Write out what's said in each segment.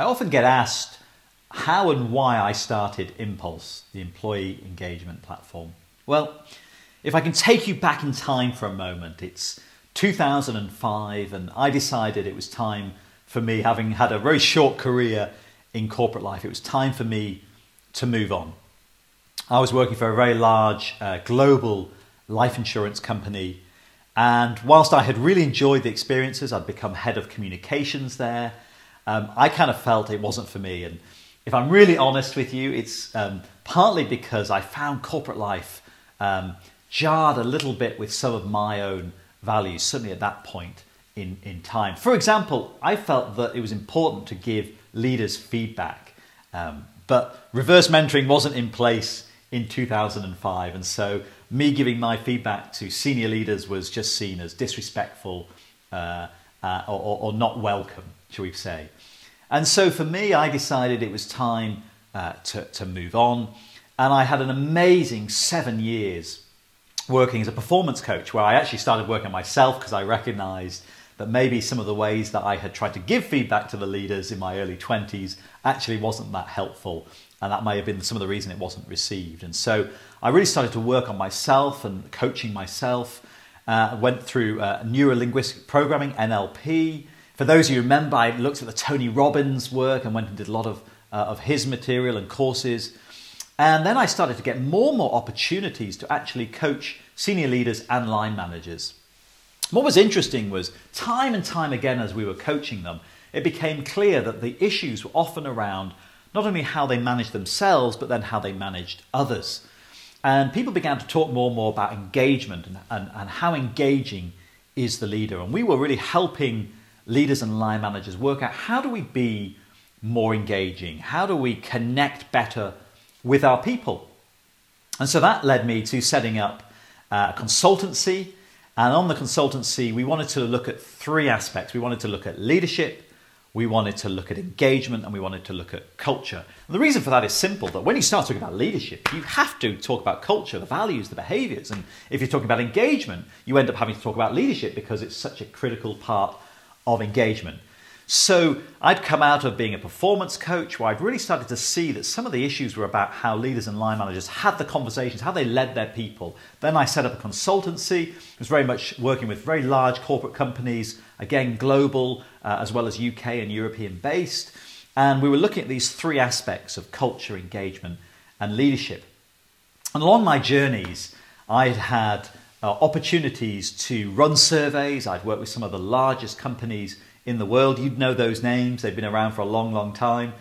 I often get asked how and why I started Inpulse, the employee engagement platform. Well, if I can take you back in time for a moment, it's 2005, and I decided it was time for me, having had a very short career in corporate life, it was time for me to move on. I was working for a very large uh, global life insurance company, and whilst I had really enjoyed the experiences, I'd become head of communications there um, I kind of felt it wasn't for me. And if I'm really honest with you, it's um, partly because I found corporate life um, jarred a little bit with some of my own values, certainly at that point in, in time. For example, I felt that it was important to give leaders feedback, um, but reverse mentoring wasn't in place in 2005. And so me giving my feedback to senior leaders was just seen as disrespectful uh, uh, or, or, not welcome, shall we say. And so for me, I decided it was time uh, to, to move on. And I had an amazing seven years working as a performance coach where I actually started working on myself because I recognized that maybe some of the ways that I had tried to give feedback to the leaders in my early 20s actually wasn't that helpful. And that may have been some of the reason it wasn't received. And so I really started to work on myself and coaching myself. Uh, went through uh, neurolinguistic programming, NLP, for those of you who remember, I looked at the Tony Robbins work and went and did a lot of, uh, of his material and courses. And then I started to get more and more opportunities to actually coach senior leaders and line managers. What was interesting was time and time again as we were coaching them, it became clear that the issues were often around not only how they managed themselves, but then how they managed others. And people began to talk more and more about engagement and, and, and how engaging is the leader. And we were really helping leaders and line managers work out how do we be more engaging? How do we connect better with our people? And so that led me to setting up uh, a consultancy. And on the consultancy, we wanted to look at three aspects. We wanted to look at leadership, we wanted to look at engagement, and we wanted to look at culture. And the reason for that is simple that when you start talking about leadership, you have to talk about culture, the values, the behaviors. And if you're talking about engagement, you end up having to talk about leadership because it's such a critical part of engagement. So I'd come out of being a performance coach where I'd really started to see that some of the issues were about how leaders and line managers had the conversations, how they led their people. Then I set up a consultancy. It was very much working with very large corporate companies, again, global uh, as well as UK and European based. And we were looking at these three aspects of culture, engagement, and leadership. And along my journeys, I'd had uh, opportunities to run surveys. I'd worked with some of the largest companies in the world. You'd know those names, they've been around for a long, long time.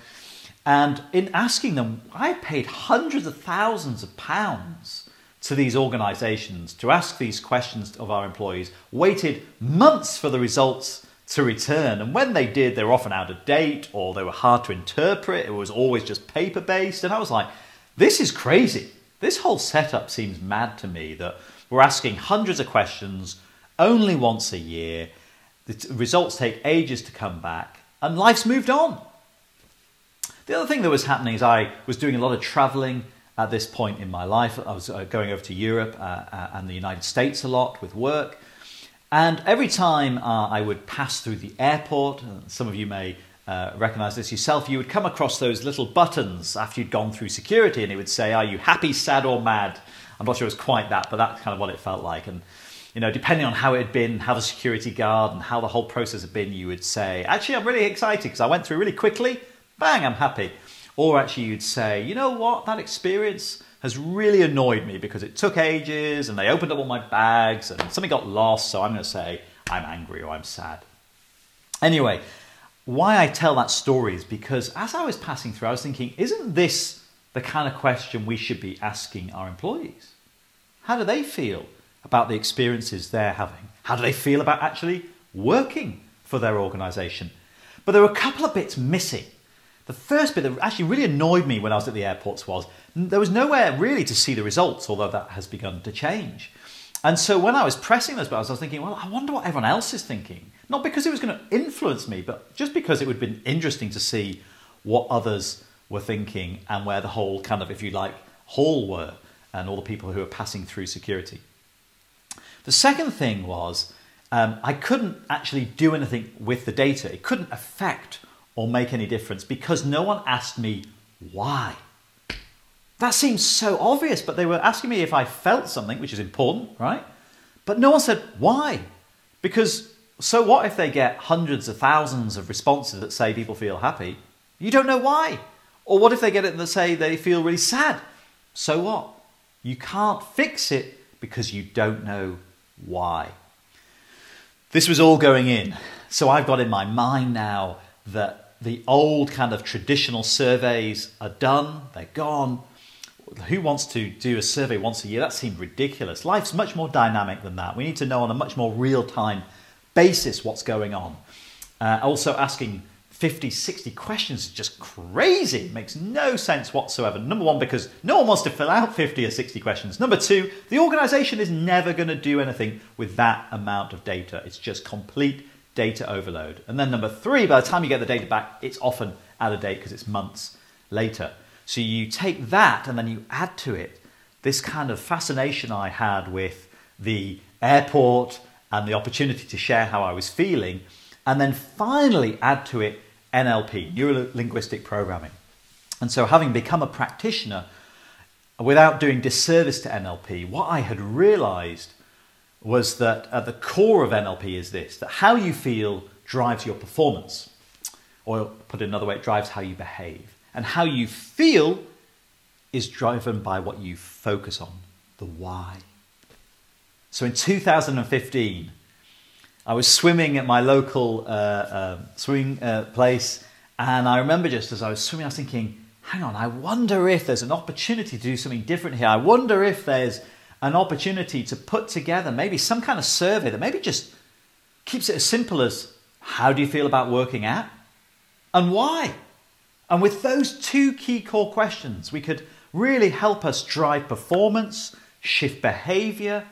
And in asking them, I paid hundreds of thousands of pounds to these organizations to ask these questions of our employees, waited months for the results to return. And when they did, they were often out of date or they were hard to interpret. It was always just paper based. And I was like, this is crazy. This whole setup seems mad to me that we're asking hundreds of questions only once a year. The results take ages to come back, and life's moved on. The other thing that was happening is I was doing a lot of traveling at this point in my life. I was uh, going over to Europe uh, uh, and the United States a lot with work. And every time uh, I would pass through the airport, some of you may uh, recognize this yourself, you would come across those little buttons after you'd gone through security, and it would say, Are you happy, sad, or mad? I'm not sure it was quite that, but that's kind of what it felt like. And you know, depending on how it had been, how the security guard and how the whole process had been, you would say, actually, I'm really excited because I went through really quickly. Bang, I'm happy. Or actually, you'd say, you know what, that experience has really annoyed me because it took ages and they opened up all my bags and something got lost. So I'm going to say, I'm angry or I'm sad. Anyway, why I tell that story is because as I was passing through, I was thinking, isn't this the kind of question we should be asking our employees. How do they feel about the experiences they're having? How do they feel about actually working for their organisation? But there were a couple of bits missing. The first bit that actually really annoyed me when I was at the airports was there was nowhere really to see the results, although that has begun to change. And so when I was pressing those buttons, I was thinking, well, I wonder what everyone else is thinking. Not because it was going to influence me, but just because it would have been interesting to see what others were thinking and where the whole kind of, if you like, hall were and all the people who are passing through security. The second thing was um, I couldn't actually do anything with the data. It couldn't affect or make any difference because no one asked me why. That seems so obvious, but they were asking me if I felt something, which is important, right? But no one said why. Because so what if they get hundreds of thousands of responses that say people feel happy? You don't know why. Or what if they get it that say they feel really sad? So what? You can't fix it because you don't know why. This was all going in. So I've got in my mind now that the old kind of traditional surveys are done, they're gone who wants to do a survey once a year? That seemed ridiculous. Life's much more dynamic than that. We need to know on a much more real time basis what's going on. Uh, also, asking 50, 60 questions is just crazy. It makes no sense whatsoever. Number one, because no one wants to fill out 50 or 60 questions. Number two, the organization is never going to do anything with that amount of data. It's just complete data overload. And then number three, by the time you get the data back, it's often out of date because it's months later. So you take that and then you add to it this kind of fascination I had with the airport and the opportunity to share how I was feeling, and then finally add to it NLP, neuro linguistic programming. And so, having become a practitioner, without doing disservice to NLP, what I had realized was that at the core of NLP is this that how you feel drives your performance. Or put another way, it drives how you behave. And how you feel is driven by what you focus on, the why. So in 2015, I was swimming at my local uh, uh, swimming uh, place, and I remember just as I was swimming, I was thinking, hang on, I wonder if there's an opportunity to do something different here. I wonder if there's an opportunity to put together maybe some kind of survey that maybe just keeps it as simple as how do you feel about working out and why? And with those two key core questions, we could really help us drive performance, shift behavior,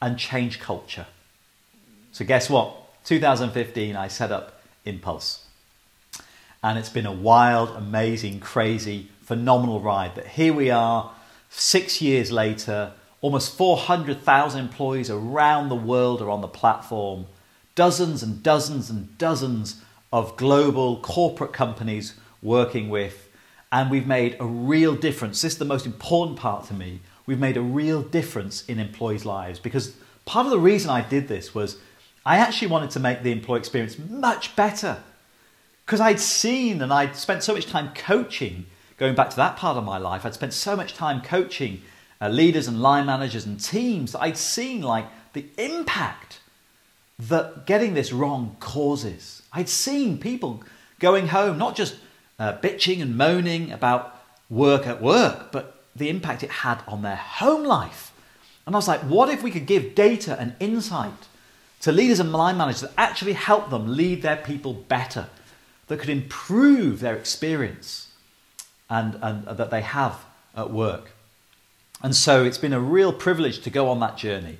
and change culture. So, guess what? 2015, I set up Inpulse. And it's been a wild, amazing, crazy, phenomenal ride. But here we are, six years later, almost 400,000 employees around the world are on the platform, dozens and dozens and dozens of global corporate companies working with, and we've made a real difference. This is the most important part to me. We've made a real difference in employees' lives because part of the reason I did this was I actually wanted to make the employee experience much better because I'd seen and I'd spent so much time coaching, going back to that part of my life, I'd spent so much time coaching uh, leaders and line managers and teams that I'd seen like the impact that getting this wrong causes. I'd seen people going home, not just uh, bitching and moaning about work at work, but the impact it had on their home life. And I was like, what if we could give data and insight to leaders and line managers that actually help them lead their people better, that could improve their experience and, and that they have at work? And so it's been a real privilege to go on that journey,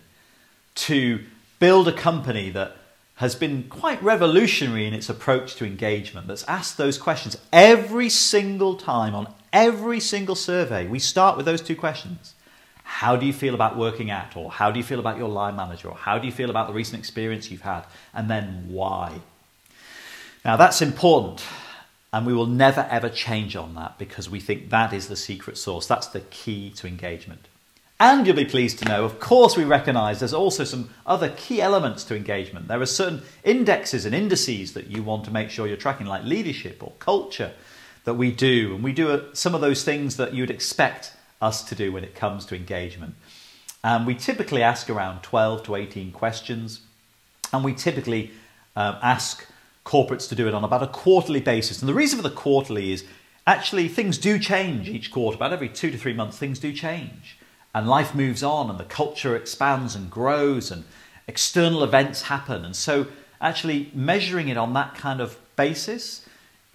to build a company that has been quite revolutionary in its approach to engagement, that's asked those questions every single time on every single survey. We start with those two questions. How do you feel about working out? Or how do you feel about your line manager? Or how do you feel about the recent experience you've had? And then why? Now that's important. And we will never ever change on that because we think that is the secret sauce. That's the key to engagement. And you'll be pleased to know, of course, we recognize there's also some other key elements to engagement. There are certain indexes and indices that you want to make sure you're tracking, like leadership or culture, that we do. And we do uh, some of those things that you'd expect us to do when it comes to engagement. And we typically ask around 12 to 18 questions. And we typically um, ask corporates to do it on about a quarterly basis. And the reason for the quarterly is actually things do change each quarter. About every two to three months, things do change and life moves on and the culture expands and grows and external events happen. And so, actually, measuring it on that kind of basis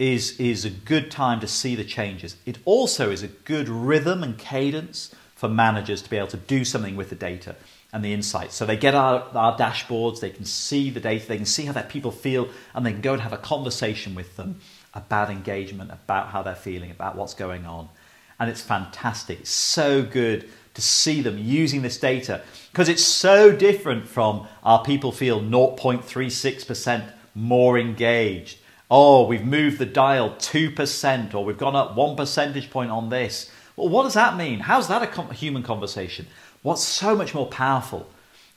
is, is a good time to see the changes. It also is a good rhythm and cadence for managers to be able to do something with the data and the insights. So they get our, our dashboards, they can see the data, they can see how their people feel, and they can go and have a conversation with them about engagement, about how they're feeling, about what's going on. And it's fantastic. It's so good to see them using this data because it's so different from our people feel 0.36% more engaged Oh, we've moved the dial 2% or we've gone up one percentage point on this. Well, what does that mean? How's that a human conversation? What's so much more powerful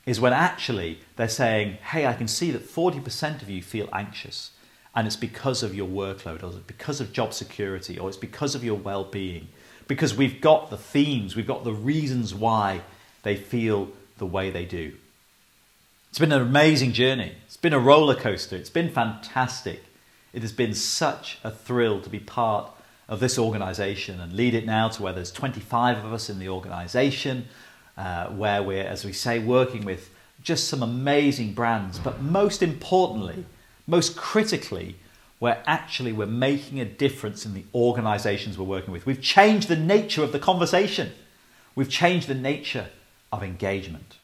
is when actually they're saying, hey, I can see that 40% of you feel anxious and it's because of your workload or it's because of job security or it's because of your well being. Because we've got the themes, we've got the reasons why they feel the way they do. It's been an amazing journey. It's been a roller coaster. It's been fantastic. It has been such a thrill to be part of this organization and lead it now to where there's 25 of us in the organization, uh, where we're, as we say, working with just some amazing brands. But most importantly, most critically, where actually we're making a difference in the organizations we're working with. We've changed the nature of the conversation. We've changed the nature of engagement.